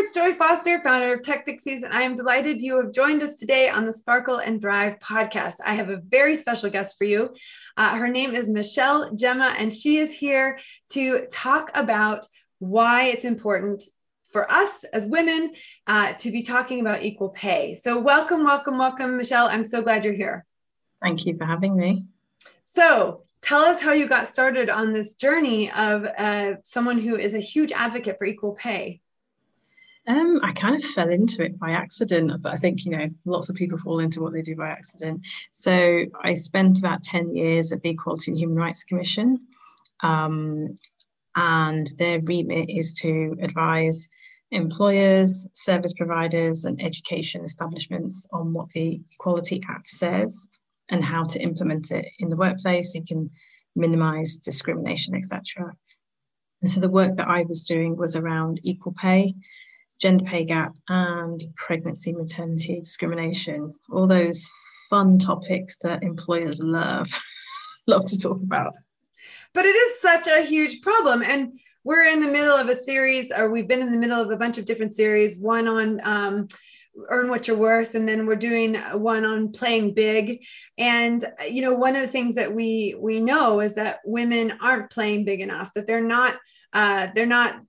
it's Joy Foster, founder of Tech Pixies, and I am delighted you have joined us today on the Sparkle and Thrive podcast. I have a very special guest for you. Uh, her name is Michelle Gyimah, and she is here to talk about why it's important for us as women uh, to be talking about equal pay. So, welcome, welcome, welcome, Michelle. I'm so glad you're here. Thank you for having me. So, tell us how you got started on this journey of uh, someone who is a huge advocate for equal pay. Um, I kind of fell into it by accident, but I think, you know, lots of people fall into what they do by accident. So I spent about 10 years at the Equality and Human Rights Commission. Um, and their remit is to advise employers, service providers, and education establishments on what the Equality Act says and how to implement it in the workplace. So you can minimize discrimination, etc. And so the work that I was doing was around equal pay, gender pay gap, and pregnancy maternity discrimination. All those fun topics that employers love love to talk about. But it is such a huge problem. And we're in the middle of a series, or we've been in the middle of a bunch of different series, one on um, earn what you're worth and then we're doing one on playing big and you know one of the things that we we know is that women aren't playing big enough that they're not uh, they're not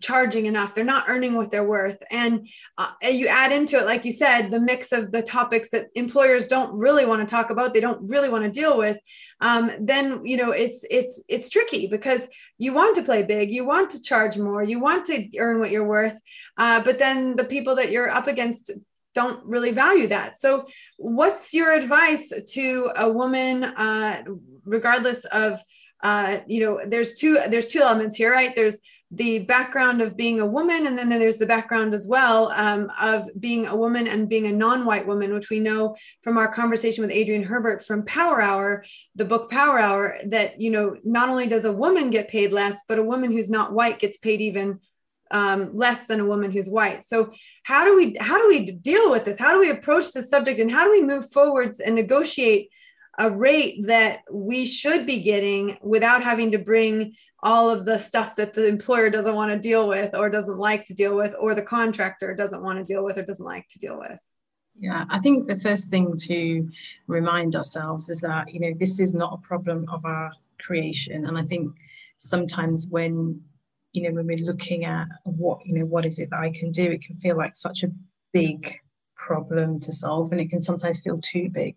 charging enough. They're not earning what they're worth. And uh, you add into it like you said the mix of the topics that employers don't really want to talk about they don't really want to deal with um, then you know it's it's it's tricky because you want to play big you want to charge more you want to earn what you're worth uh, but then the people that you're up against don't really value that. So what's your advice to a woman uh, regardless of uh, you know there's two there's two elements here right? There's the background of being a woman, and then there's the background as well um, of being a woman and being a non-white woman, which we know from our conversation with Adrienne Herbert from Power Hour, the book Power Hour, that you know not only does a woman get paid less, but a woman who's not white gets paid even um, less than a woman who's white. So how do we how do we deal with this? How do we approach this subject, and how do we move forwards and negotiate? a rate that we should be getting without having to bring all of the stuff that the employer doesn't want to deal with or doesn't like to deal with or the contractor doesn't want to deal with or doesn't like to deal with. Yeah i think the first thing to remind ourselves is that you know this is not a problem of our creation. And i think sometimes when you know when we're looking at what you know what is it that i can do it can feel like such a big problem to solve and it can sometimes feel too big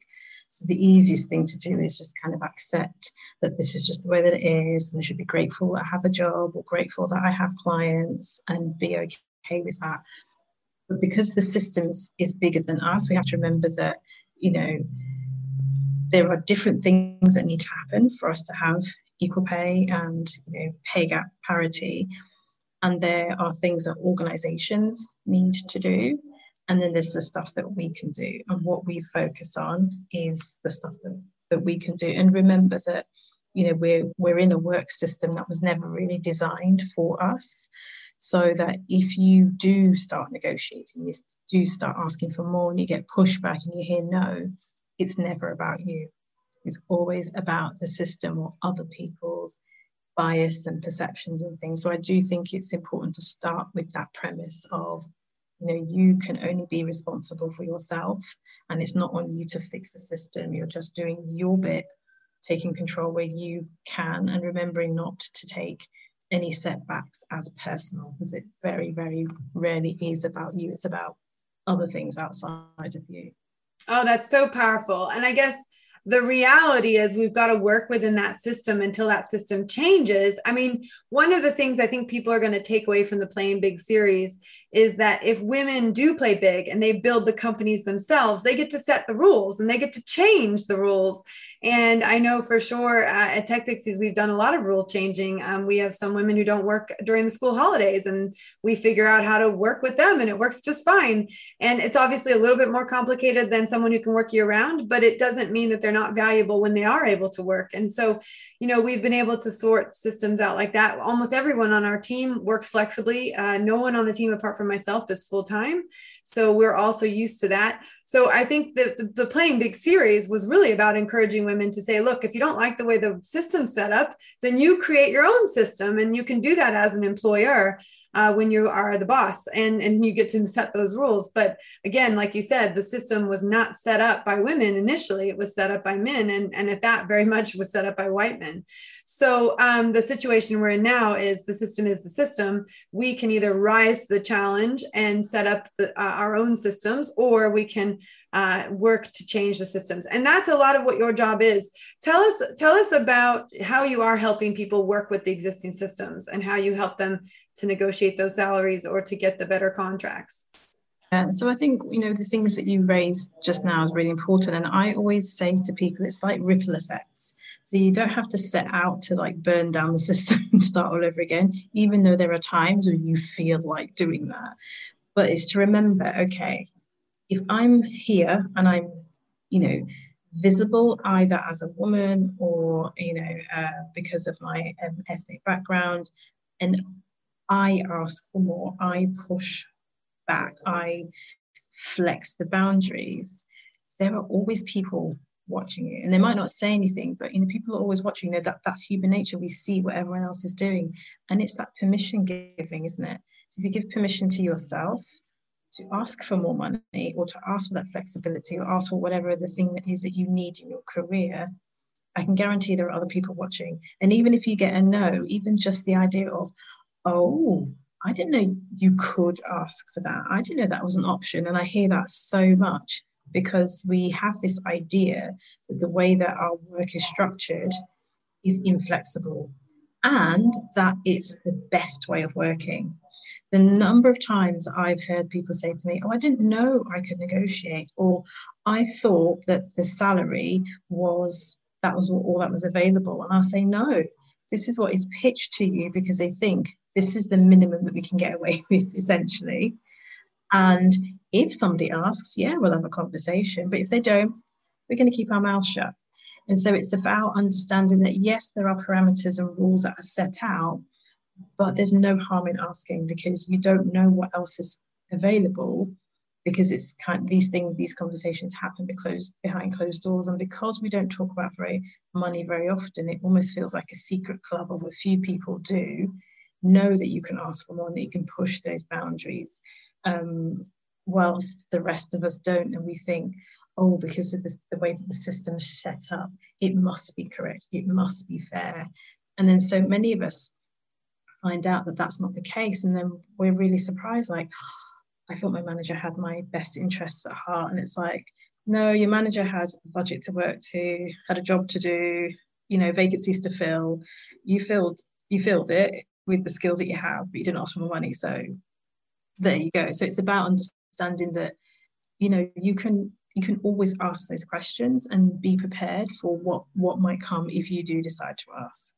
so the easiest thing to do is just kind of accept that this is just the way that it is, and I should be grateful that I have a job or grateful that I have clients and be okay with that. But because the system is bigger than us, we have to remember that, you know, there are different things that need to happen for us to have equal pay and you know, pay gap parity. And there are things that organizations need to do and then there's the stuff that we can do. And what we focus on is the stuff that, that we can do. And remember that you know we're we're in a work system that was never really designed for us. So that if you do start negotiating you do start asking for more and you get pushback and you hear no it's never about you. It's always about the system or other people's bias and perceptions and things. So i do think it's important to start with that premise of you know you can only be responsible for yourself and it's not on you to fix the system. You're just doing your bit taking control where you can and remembering not to take any setbacks as personal because it very very rarely is about you. It's about other things outside of you. Oh that's so powerful. And i guess the reality is we've got to work within that system until that system changes. I mean, one of the things I think people are going to take away from the Playing Big series is that if women do play big and they build the companies themselves, they get to set the rules and they get to change the rules. And I know for sure uh, at Tech Pixies, we've done a lot of rule changing. Um, we have some women who don't work during the school holidays, and we figure out how to work with them, and it works just fine. And it's obviously a little bit more complicated than someone who can work year round, but it doesn't mean that they're not valuable when they are able to work. And so, you know, we've been able to sort systems out like that. Almost everyone on our team works flexibly. Uh, no one on the team, apart from myself, is full time. So we're also used to that. So I think that the, the, Playing Big series was really about encouraging women to say, look, if you don't like the way the system's set up, then you create your own system and you can do that as an employer. uh, when you are the boss and and you get to set those rules but again like you said the system was not set up by women initially it was set up by men and and at that very much was set up by white men so um, the situation we're in now is the system is the system. We can either rise to the challenge and set up the, uh, our own systems or we can uh, work to change the systems. And that's a lot of what your job is. Tell us tell us about how you are helping people work with the existing systems and how you help them to negotiate those salaries or to get the better contracts. Uh, so I think you know the things that you raised just now is really important, and I always say to people it's like ripple effects. So you don't have to set out to like burn down the system and start all over again, even though there are times when you feel like doing that. But it's to remember, okay, if I'm here and I'm, you know, visible either as a woman or, you know, uh, because of my um, ethnic background, and I ask for more, I push back, I flex the boundaries, there are always people watching you and they might not say anything but you know people are always watching that that's human nature we see what everyone else is doing and it's that permission giving isn't it so if you give permission to yourself to ask for more money or to ask for that flexibility or ask for whatever the thing that is that you need in your career, I can guarantee there are other people watching. And even if you get a no, even just the idea of, oh, I didn't know you could ask for that. I didn't know that was an option. And I hear that so much because we have this idea that the way that our work is structured is inflexible and that it's the best way of working the number of times I've heard people say to me, Oh, I didn't know I could negotiate, or I thought that the salary was that was all, that was available. And I'll say, No, this is what is pitched to you because they think this is the minimum that we can get away with, essentially. And if somebody asks, yeah, we'll have a conversation. But if they don't, we're going to keep our mouths shut. And so it's about understanding that, yes, there are parameters and rules that are set out, but there's no harm in asking because you don't know what else is available because it's kind of these things these conversations happen closed, behind closed doors and because we don't talk about very money very often it almost feels like a secret club of a few people do know that you can ask for more and that you can push those boundaries um, whilst the rest of us don't and we think oh because of the, the way that the system is set up it must be correct it must be fair and then so many of us find out that that's not the case. And then we're really surprised, like, I thought my manager had my best interests at heart. And it's like, no, your manager had a budget to work to, had a job to do, you know, vacancies to fill. You filled, you filled it with the skills that you have, but you didn't ask for more money. So there you go. So it's about understanding that, you know, you can you can always ask those questions and be prepared for what what might come if you do decide to ask.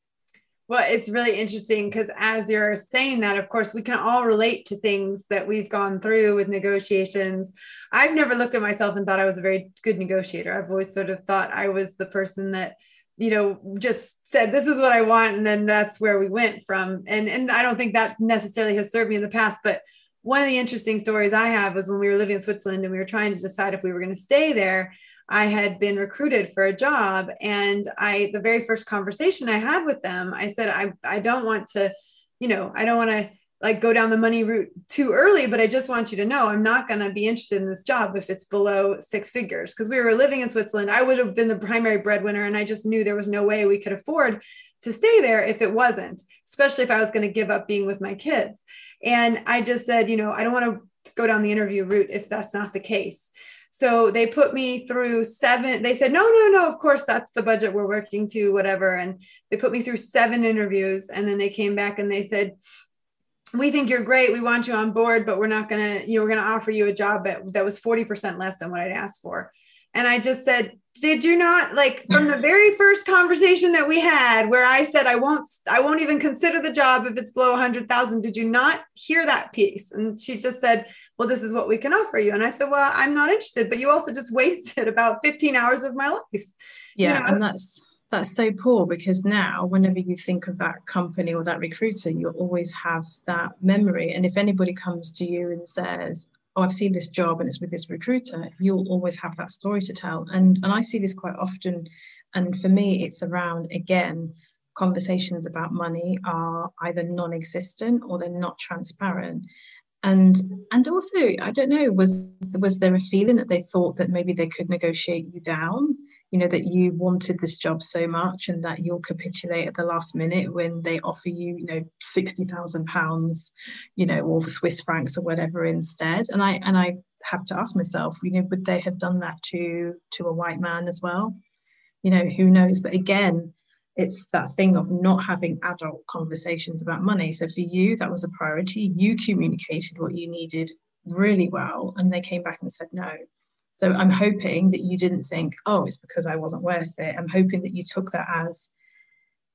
Well, it's really interesting because as you're saying that, of course, we can all relate to things that we've gone through with negotiations. I've never looked at myself and thought I was a very good negotiator. I've always sort of thought I was the person that, you know, just said, this is what I want. And then that's where we went from. And, and I don't think that necessarily has served me in the past. But one of the interesting stories I have was when we were living in Switzerland and we were trying to decide if we were going to stay there I had been recruited for a job. And I, the very first conversation I had with them, I said, I, I don't want to, you know, I don't want to like go down the money route too early, but I just want you to know I'm not going to be interested in this job if it's below six figures. Because we were living in Switzerland, I would have been the primary breadwinner, and I just knew there was no way we could afford to stay there if it wasn't, especially if I was going to give up being with my kids. And I just said, you know, I don't want to go down the interview route if that's not the case. So they put me through seven. They said, no, no, no, of course, that's the budget we're working to, whatever. And they put me through seven interviews. And then they came back and they said, we think you're great. We want you on board, but we're not going to, you know, we're going to offer you a job that, that was 40% less than what I'd asked for. And I just said, did you not? Like from the very first conversation that we had where I said I won't I won't even consider the job if it's below 100,000 did you not hear that piece? And she just said well this is what we can offer you. And I said well I'm not interested but you also just wasted about 15 hours of my life. Yeah you know? and that's that's so poor because now whenever you think of that company or that recruiter you always have that memory. And if anybody comes to you and says oh, I've seen this job and it's with this recruiter, you'll always have that story to tell. And and I see this quite often. And for me, it's around again conversations about money are either non-existent or they're not transparent and and also i don't know was was there a feeling that they thought that maybe they could negotiate you down you know that you wanted this job so much and that you'll capitulate at the last minute when they offer you you know 60,000 pounds you know or swiss francs or whatever instead and i and i have to ask myself you know would they have done that to to a white man as well you know who knows but again it's that thing of not having adult conversations about money. So for you, that was a priority. You communicated what you needed really well, and they came back and said no. So I'm hoping that you didn't think, oh, it's because I wasn't worth it. I'm hoping that you took that as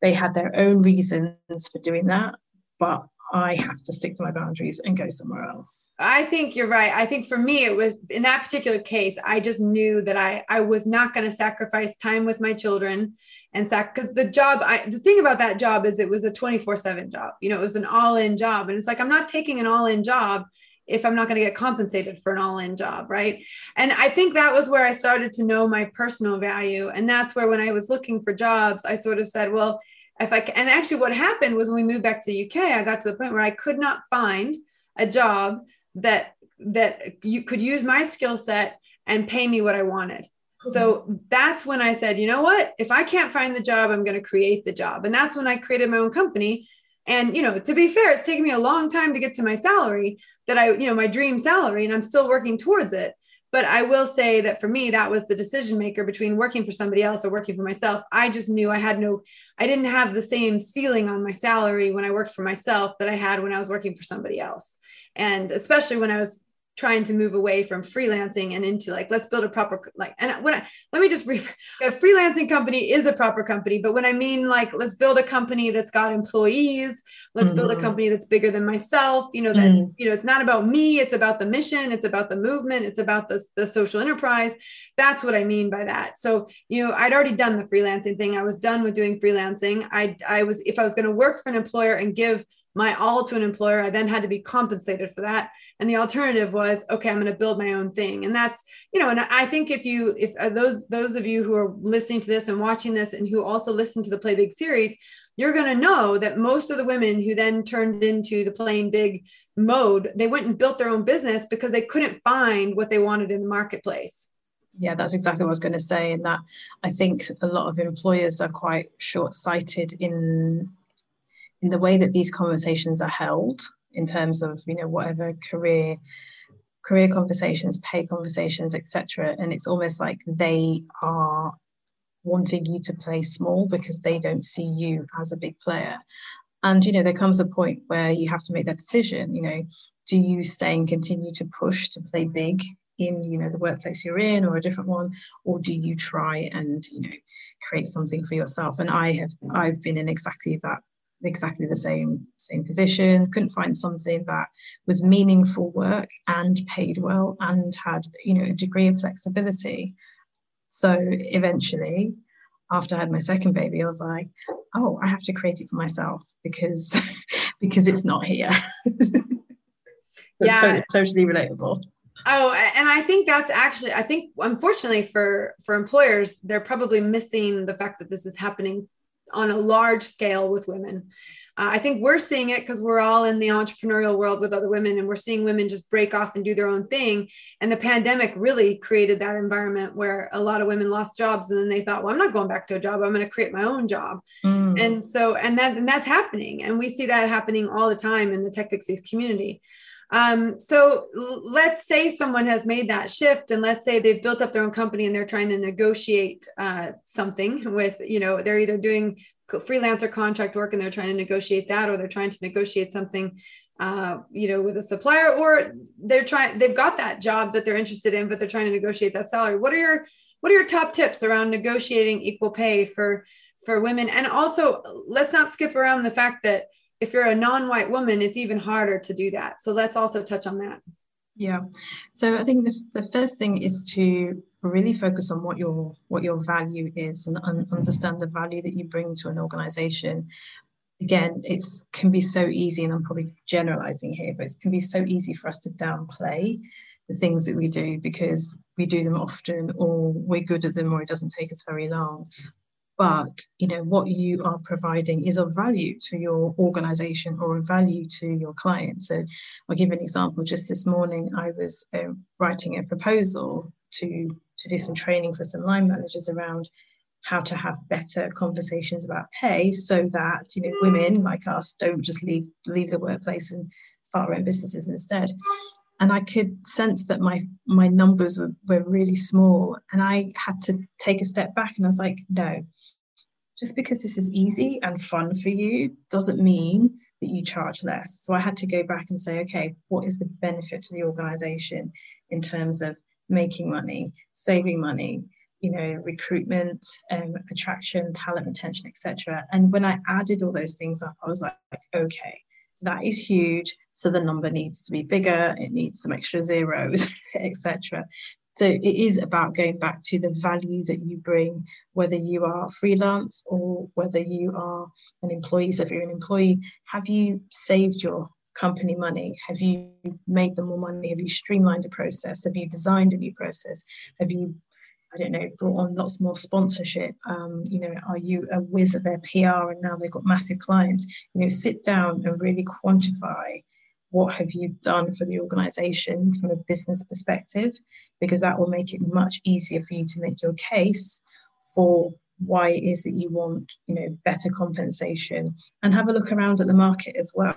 they had their own reasons for doing that, but I have to stick to my boundaries and go somewhere else. I think you're right. I think for me, it was in that particular case, I just knew that I I was not going to sacrifice time with my children and sac because the job. I the thing about that job is it was a 24 seven job. You know, it was an all in job, and it's like I'm not taking an all in job if I'm not going to get compensated for an all in job, right? And I think that was where I started to know my personal value, and that's where when I was looking for jobs, I sort of said, well if I and actually what happened was when we moved back to the UK, I got to the point where I could not find a job that that you could use my skill set and pay me what I wanted. Mm-hmm. So that's when I said, you know what? If I can't find the job, I'm going to create the job. And that's when I created my own company. And, you know, to be fair, it's taken me a long time to get to my salary that I, you know, my dream salary, and I'm still working towards it. But I will say that for me, that was the decision maker between working for somebody else or working for myself. I just knew I had no, I didn't have the same ceiling on my salary when I worked for myself that I had when I was working for somebody else. And especially when I was trying to move away from freelancing and into like let's build a proper like and when I let me just brief a freelancing company is a proper company but when I mean like let's build a company that's got employees let's mm-hmm. build a mm-hmm. company that's bigger than myself you know that mm. you know it's not about me it's about the mission it's about the movement it's about the, the social enterprise that's what I mean by that so you know I'd already done the freelancing thing I was done with doing freelancing I I was if I was going to work for an employer and give my all to an employer. I then had to be compensated for that. And the alternative was okay i'm going to build my own thing. And that's you know and i think if you if uh, those those of you who are listening to this and watching this and who also listen to the play big series you're going to know that most of the women who then turned into the playing big mode they went and built their own business because they couldn't find what they wanted in the marketplace. Yeah that's exactly what i was going to say and that i think a lot of employers are quite short-sighted in in the way that these conversations are held in terms of you know whatever career career conversations pay conversations etc and it's almost like they are wanting you to play small because they don't see you as a big player. And you know there comes a point where you have to make that decision you know do you stay and continue to push to play big in you know the workplace you're in or a different one or do you try and you know create something for yourself? And i have i've been in exactly that exactly the same same position couldn't find something that was meaningful work and paid well and had you know a degree of flexibility. So eventually after i had my second baby i was like oh i have to create it for myself because because it's not here. Yeah. totally, totally relatable. Oh, and I think that's actually, I think unfortunately for for employers, they're probably missing the fact that this is happening on a large scale with women. Uh, I think we're seeing it because we're all in the entrepreneurial world with other women, and we're seeing women just break off and do their own thing. And the pandemic really created that environment where a lot of women lost jobs, and then they thought, "Well, I'm not going back to a job. I'm going to create my own job." Mm. And so, and that and that's happening, and we see that happening all the time in the Tech Pixies community. Um, so let's say someone has made that shift and let's say they've built up their own company and they're trying to negotiate uh, something with, you know, they're either doing freelancer contract work and they're trying to negotiate that or they're trying to negotiate something uh, you know, with a supplier, or they're trying, they've got that job that they're interested in, but they're trying to negotiate that salary. What are your, what are your top tips around negotiating equal pay for, for women? And also, let's not skip around the fact that if you're a non-white woman it's even harder to do that. So let's also touch on that. Yeah. So i think the, the first thing is to really focus on what your what your value is and un- understand the value that you bring to an organization. Again it can be so easy and i'm probably generalizing here but it can be so easy for us to downplay the things that we do because we do them often or we're good at them or it doesn't take us very long but you know what you are providing is of value to your organization or of value to your client. So i'll give an example. Just this morning i was uh, writing a proposal to to do some training for some line managers around how to have better conversations about pay so that you know women like us don't just leave leave the workplace and start our own businesses instead and I could sense that my my numbers were, were really small. And I had to take a step back and I was like no just because this is easy and fun for you doesn't mean that you charge less. So I had to go back and say okay what is the benefit to the organization in terms of making money saving money you know recruitment um, attraction talent retention etc and when I added all those things up I was like okay that is huge. So the number needs to be bigger, it needs some extra zeros, etc. So it is about going back to the value that you bring, whether you are freelance or whether you are an employee. So if you're an employee, have you saved your company money? Have you made them more money? Have you streamlined a process? Have you designed a new process? Have you I don't know, brought on lots more sponsorship. Um, you know, are you a whiz at their PR and now they've got massive clients? You know, sit down and really quantify what have you done for the organization from a business perspective, because that will make it much easier for you to make your case for why it is that you want, you know, better compensation and have a look around at the market as well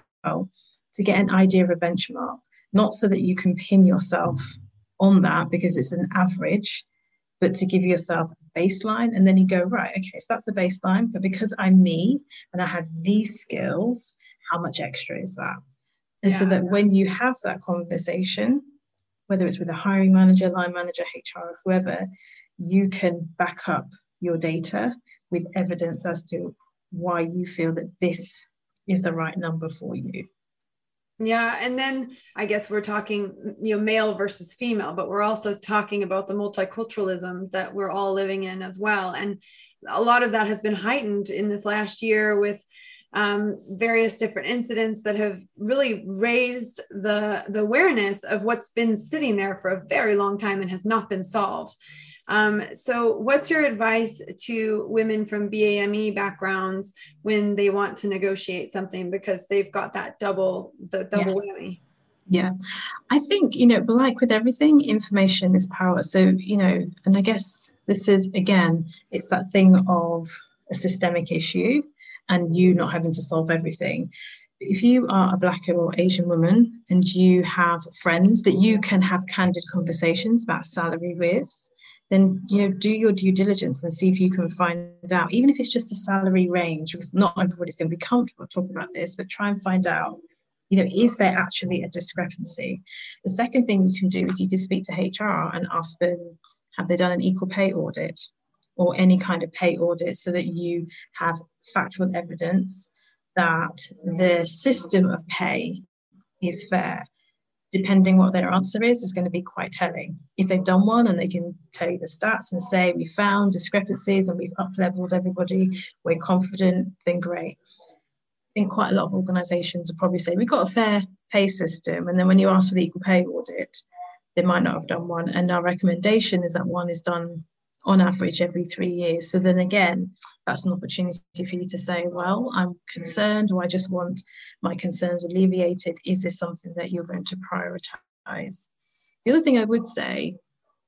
to get an idea of a benchmark, not so that you can pin yourself on that because it's an average, but to give yourself a baseline and then you go right okay so that's the baseline but because i'm me and i have these skills how much extra is that and yeah. so that when you have that conversation whether it's with a hiring manager line manager hr whoever you can back up your data with evidence as to why you feel that this is the right number for you yeah. And then I guess we're talking, you know, male versus female, but we're also talking about the multiculturalism that we're all living in as well. And a lot of that has been heightened in this last year with um, various different incidents that have really raised the, the awareness of what's been sitting there for a very long time and has not been solved. Um, so, what's your advice to women from BAME backgrounds when they want to negotiate something because they've got that double the double yes. whammy? Yeah, I think you know, but like with everything, information is power. So you know, and I guess this is again, it's that thing of a systemic issue and you not having to solve everything if you are a black or asian woman and you have friends that you can have candid conversations about salary with then you know do your due diligence and see if you can find out even if it's just a salary range because not everybody's going to be comfortable talking about this but try and find out you know is there actually a discrepancy? The second thing you can do is you can speak to hr and ask them have they done an equal pay audit or any kind of pay audit so that you have factual evidence that the system of pay is fair depending what their answer is, is going to be quite telling. If they've done one and they can tell you the stats and say, we found discrepancies and we've up leveled everybody, we're confident, then great. I think quite a lot of organizations will probably say, we've got a fair pay system. And then when you ask for the equal pay audit, they might not have done one. And our recommendation is that one is done on average every three years. So then again, that's an opportunity for you to say, well, I'm mm. concerned, or I just want my concerns alleviated. Is this something that you're going to prioritize? The other thing I would say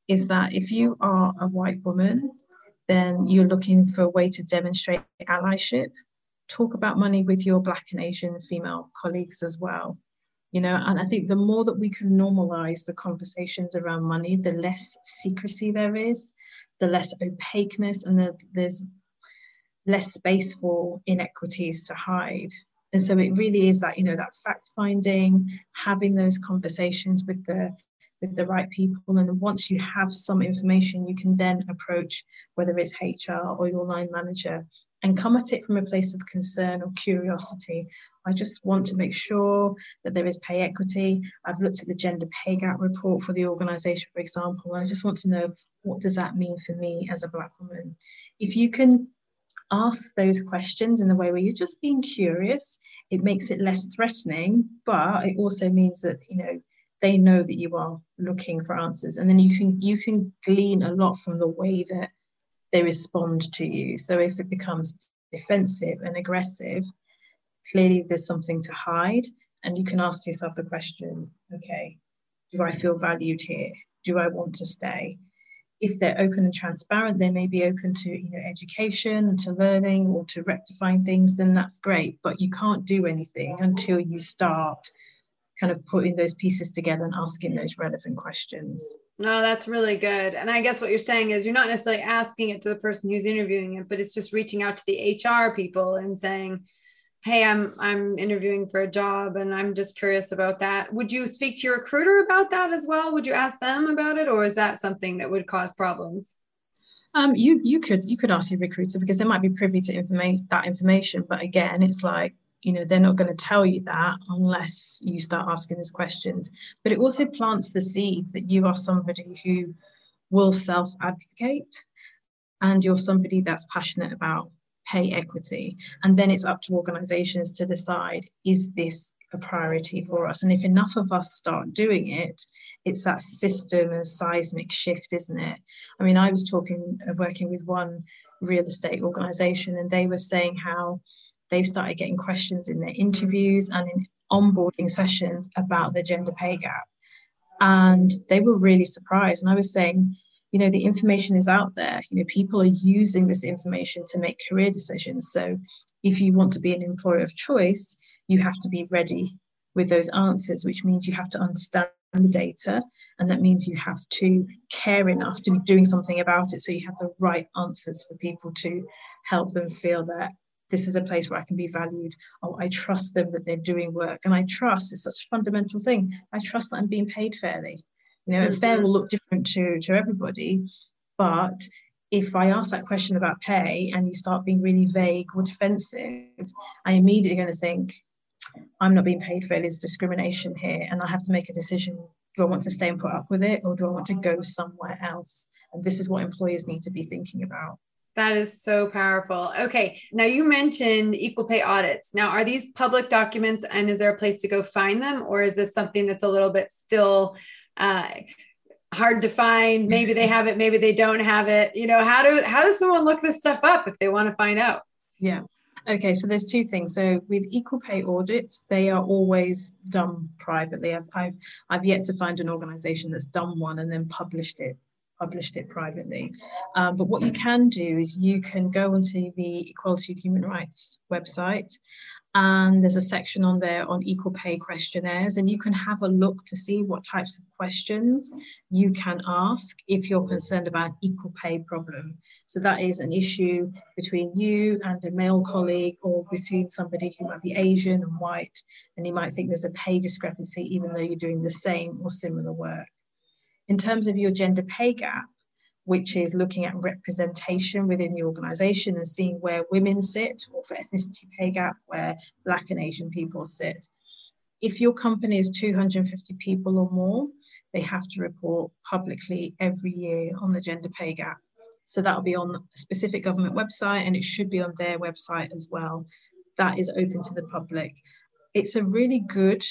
is that if you are a white woman, then you're looking for a way to demonstrate allyship. Talk about money with your Black and Asian female colleagues as well you know and i think the more that we can normalize the conversations around money the less secrecy there is the less opaqueness and the, there's less space for inequities to hide and so it really is that you know that fact finding having those conversations with the with the right people and once you have some information you can then approach whether it's hr or your line manager and come at it from a place of concern or curiosity. I just want to make sure that there is pay equity. I've looked at the gender pay gap report for the organisation, for example, and I just want to know what does that mean for me as a black woman. If you can ask those questions in the way where you're just being curious, it makes it less threatening, but it also means that you know they know that you are looking for answers, and then you can you can glean a lot from the way that they respond to you. So if it becomes defensive and aggressive, clearly there's something to hide. And you can ask yourself the question okay, do I feel valued here? Do I want to stay? If they're open and transparent, they may be open to you know education, to learning, or to rectifying things. Then that's great. But you can't do anything until you start kind of putting those pieces together and asking those relevant questions. No, that's really good. And I guess what you're saying is you're not necessarily asking it to the person who's interviewing it, but it's just reaching out to the HR people and saying, "Hey, I'm I'm interviewing for a job and I'm just curious about that." Would you speak to your recruiter about that as well? Would you ask them about it or is that something that would cause problems? Um, you you could you could ask your recruiter because they might be privy to information that information, but again, it's like you know they're not going to tell you that unless you start asking these questions but it also plants the seed that you are somebody who will self advocate and you're somebody that's passionate about pay equity and then it's up to organizations to decide is this a priority for us and if enough of us start doing it it's that system and seismic shift isn't it i mean i was talking uh, working with one real estate organization and they were saying how they've started getting questions in their interviews and in onboarding sessions about the gender pay gap. And they were really surprised. And I was saying, you know, the information is out there. You know, people are using this information to make career decisions. So if you want to be an employer of choice, you have to be ready with those answers, which means you have to understand the data. And that means you have to care enough to be doing something about it. So you have the right answers for people to help them feel that this is a place where I can be valued. Oh, I trust them that they're doing work. And I trust is such a fundamental thing. I trust that I'm being paid fairly. You know, mm-hmm. and fair will look different to, to everybody. But if I ask that question about pay and you start being really vague or defensive, I immediately going to think, I'm not being paid fairly, there's discrimination here, and I have to make a decision. Do I want to stay and put up with it, or do I want to go somewhere else? And this is what employers need to be thinking about. That is so powerful. Okay. Now you mentioned equal pay audits. Now, are these public documents and is there a place to go find them? Or is this something that's a little bit still uh, hard to find? Maybe they have it, maybe they don't have it. You know, how do how does someone look this stuff up if they want to find out? Yeah. Okay, so there's two things. So with equal pay audits, they are always done privately. I've I've I've yet to find an organization that's done one and then published it published it privately. Um, but what you can do is you can go onto the Equality and Human Rights website and there's a section on there on equal pay questionnaires and you can have a look to see what types of questions you can ask if you're concerned about equal pay problem. So that is an issue between you and a male colleague or between somebody who might be asian and white and you might think there's a pay discrepancy even though you're doing the same or similar work. In terms of your gender pay gap, which is looking at representation within the organization and seeing where women sit, or for ethnicity pay gap, where Black and Asian people sit. If your company is 250 people or more, they have to report publicly every year on the gender pay gap. So that'll be on a specific government website and it should be on their website as well. That is open to the public. It's a really good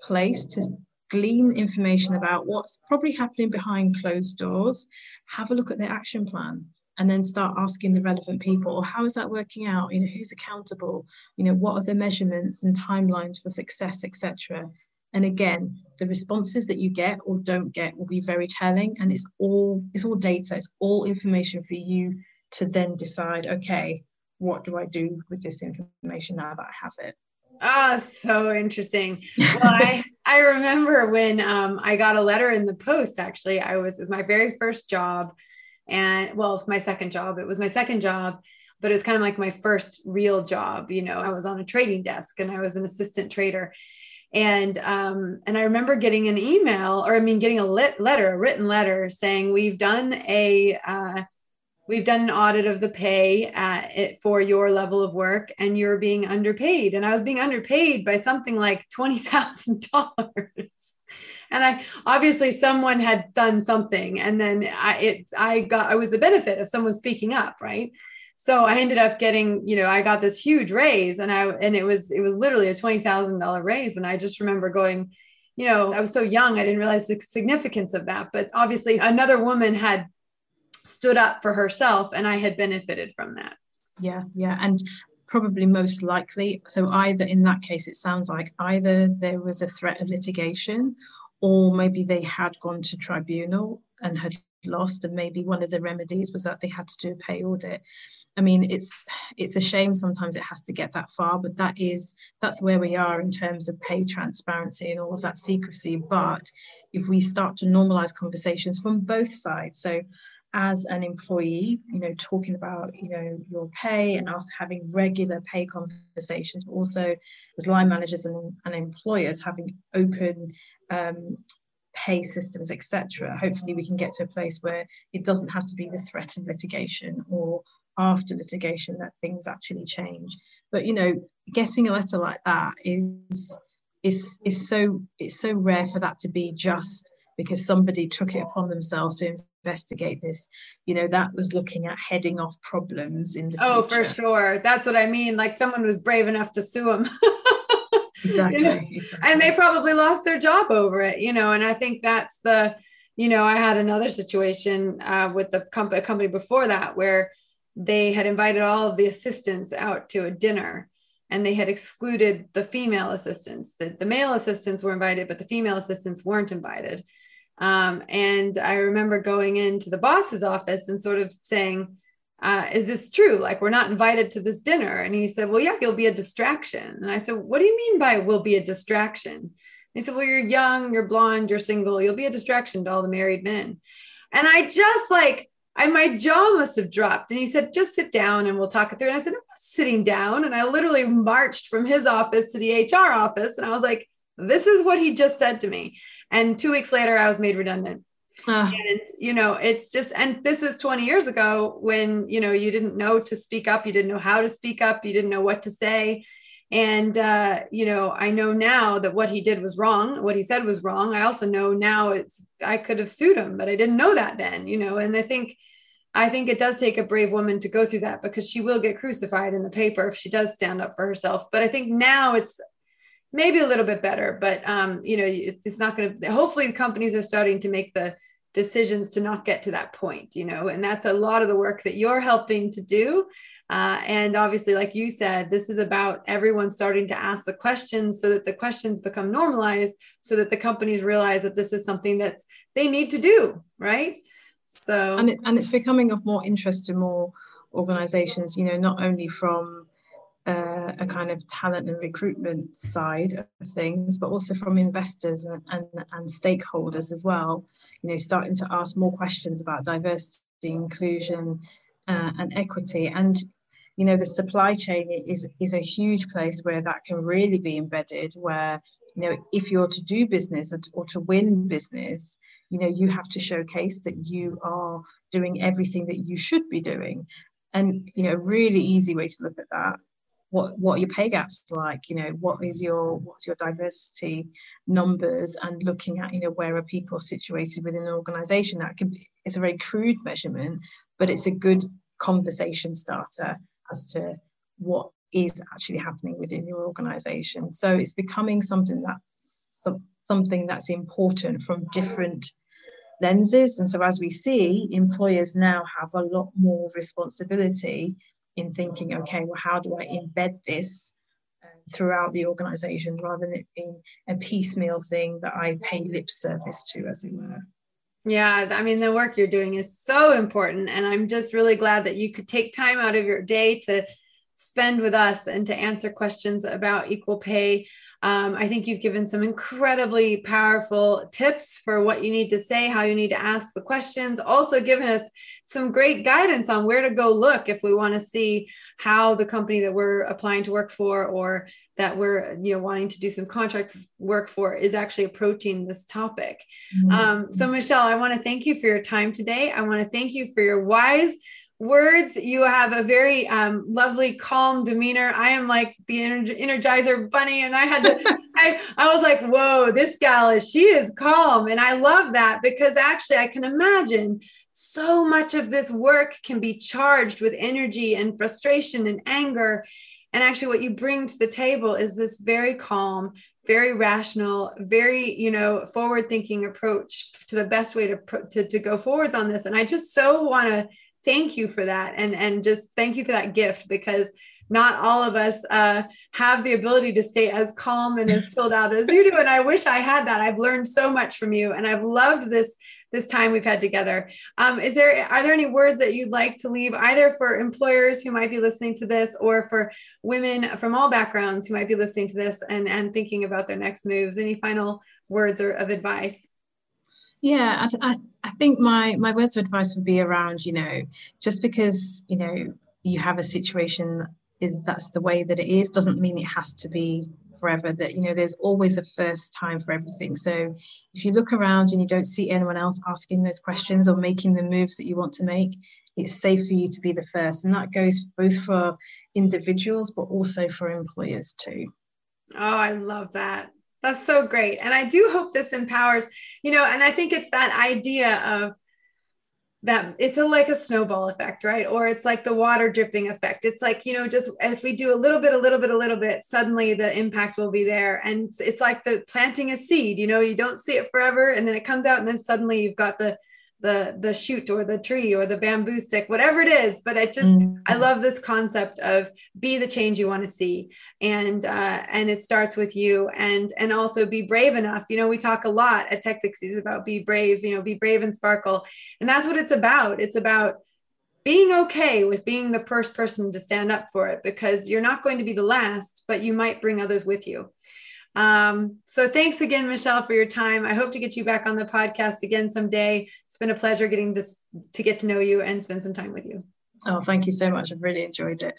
place to glean information about what's probably happening behind closed doors, have a look at their action plan, and then start asking the relevant people, how is that working out? You know, who's accountable? You know, what are the measurements and timelines for success, etc. And again, the responses that you get or don't get will be very telling, and it's all it's all data, it's all information for you to then decide. Okay, what do I do with this information now that I have it? Oh, so interesting. Well, I, I remember when um, I got a letter in the post, actually, I was, it was my very first job. And well, my second job, it was my second job, but it was kind of like my first real job. You know, I was on a trading desk and I was an assistant trader. And um, and I remember getting an email, or I mean, getting a lit letter, a written letter saying we've done a uh, we've done an audit of the pay at for your level of work and you're being underpaid. And i was being underpaid by something like $20000 and i obviously someone had done something and then i it i got i was the benefit of someone speaking up right? So i ended up getting you know i got this huge raise and i and it was it was literally a $20000 raise. And i just remember going you know i was so young i didn't realize the significance of that. But obviously another woman had stood up for herself and I had benefited from that. Yeah, yeah. And probably most likely, so either in that case, it sounds like either there was a threat of litigation or maybe they had gone to tribunal and had lost and maybe one of the remedies was that they had to do a pay audit i mean it's it's a shame sometimes it has to get that far but that is that's where we are in terms of pay transparency and all of that secrecy but if we start to normalize conversations from both sides so as an employee, you know, talking about, you know, your pay and us having regular pay conversations, but also as line managers and, and employers having open um, pay systems, etc. Hopefully, we can get to a place where it doesn't have to be the threat of litigation or after litigation that things actually change. But you know, getting a letter like that is is is so it's so rare for that to be just because somebody took it upon themselves to investigate this. You know, that was looking at heading off problems in the Oh, for sure. That's what I mean. Like someone was brave enough to sue them. exactly, you know? exactly. And they probably lost their job over it, you know, and I think that's the, you know, I had another situation uh, with the company, company before that where they had invited all of the assistants out to a dinner and they had excluded the female assistants. The, the male assistants were invited, but the female assistants weren't invited. Um, and I remember going into the boss's office and sort of saying, uh, Is this true? Like, we're not invited to this dinner. And he said, Well, yeah, you'll be a distraction. And I said, What do you mean by will be a distraction? And he said, Well, you're young, you're blonde, you're single, you'll be a distraction to all the married men. And I just like, I my jaw must have dropped. And he said, just sit down and we'll talk it through. And I said, I'm not sitting down. And I literally marched from his office to the HR office. And I was like, this is what he just said to me. And two weeks later, I was made redundant. Uh. And you know, it's just, and this is 20 years ago when you know you didn't know to speak up, you didn't know how to speak up, you didn't know what to say. And uh, you know, I know now that what he did was wrong, what he said was wrong. I also know now it's I could have sued him, but I didn't know that then, you know, and I think I think it does take a brave woman to go through that because she will get crucified in the paper if she does stand up for herself. But I think now it's maybe a little bit better, but um, you know, it's not going to. Hopefully, the companies are starting to make the decisions to not get to that point. You know, and that's a lot of the work that you're helping to do. Uh, and obviously, like you said, this is about everyone starting to ask the questions so that the questions become normalized, so that the companies realize that this is something that's they need to do, right? So, and it, and it's becoming of more interest to more organizations. You know, not only from uh, a kind of talent and recruitment side of things, but also from investors and, and, and stakeholders as well. You know, starting to ask more questions about diversity, inclusion, uh, and equity. And you know, the supply chain is is a huge place where that can really be embedded. Where you know, if you're to do business or to win business, you know, you have to showcase that you are doing everything that you should be doing. And you know, a really easy way to look at that what what your pay gaps like? You know what is your what's your diversity numbers? And looking at you know where are people situated within an organization that can be it's a very crude measurement but it's a good conversation starter as to what is actually happening within your organization. So it's becoming something that's something that's important from different lenses. And so as we see employers now have a lot more responsibility in thinking, okay, well, how do I embed this uh, throughout the organization rather than it being a piecemeal thing that I pay lip service to, as it were. Yeah, I mean, the work you're doing is so important. And I'm just really glad that you could take time out of your day to spend with us and to answer questions about equal pay. Um, I think you've given some incredibly powerful tips for what you need to say, how you need to ask the questions, also given us some great guidance on where to go look if we want to see how the company that we're applying to work for or that we're you know wanting to do some contract work for is actually approaching this topic mm-hmm. um, so michelle i want to thank you for your time today i want to thank you for your wise words. You have a very um, lovely, calm demeanor. I am like the Energizer Bunny, and I had to. I I was like, whoa, this gal is she is calm, and I love that because actually I can imagine so much of this work can be charged with energy and frustration and anger. And actually, what you bring to the table is this very calm, very rational, very, you know, forward thinking approach to the best way to, to, to go forwards on this. And I just so want to thank you for that. And, and just thank you for that gift because not all of us uh, have the ability to stay as calm and as chilled out as you do. And I wish I had that. I've learned so much from you and I've loved this this time we've had together. Um, is there are there any words that you'd like to leave either for employers who might be listening to this or for women from all backgrounds who might be listening to this and, and thinking about their next moves? Any final words or of advice? Yeah, I, I, I think my my words of advice would be around, you know, just because, you know, you have a situation is that's the way that it is doesn't mean it has to be forever that you know there's always a first time for everything. So if you look around and you don't see anyone else asking those questions or making the moves that you want to make it's safe for you to be the first. And that goes both for individuals but also for employers too. Oh i love that that's so great. And i do hope this empowers you know and i think it's that idea of that it's a like a snowball effect right? Or it's like the water dripping effect. It's like you know just if we do a little bit a little bit a little bit suddenly the impact will be there. And it's like the planting a seed you know you don't see it forever and then it comes out and then suddenly you've got the the the shoot or the tree or the bamboo stick whatever it is but i just mm-hmm. i love this concept of be the change you want to see and uh, and it starts with you and and also be brave enough you know we talk a lot at tech pixies about be brave you know be brave and sparkle and that's what it's about it's about being okay with being the first person to stand up for it because you're not going to be the last but you might bring others with you um, so thanks again, Michelle, for your time. I hope to get you back on the podcast again someday. It's been a pleasure getting to, to get to know you and spend some time with you. Oh, thank you so much. I've really enjoyed it.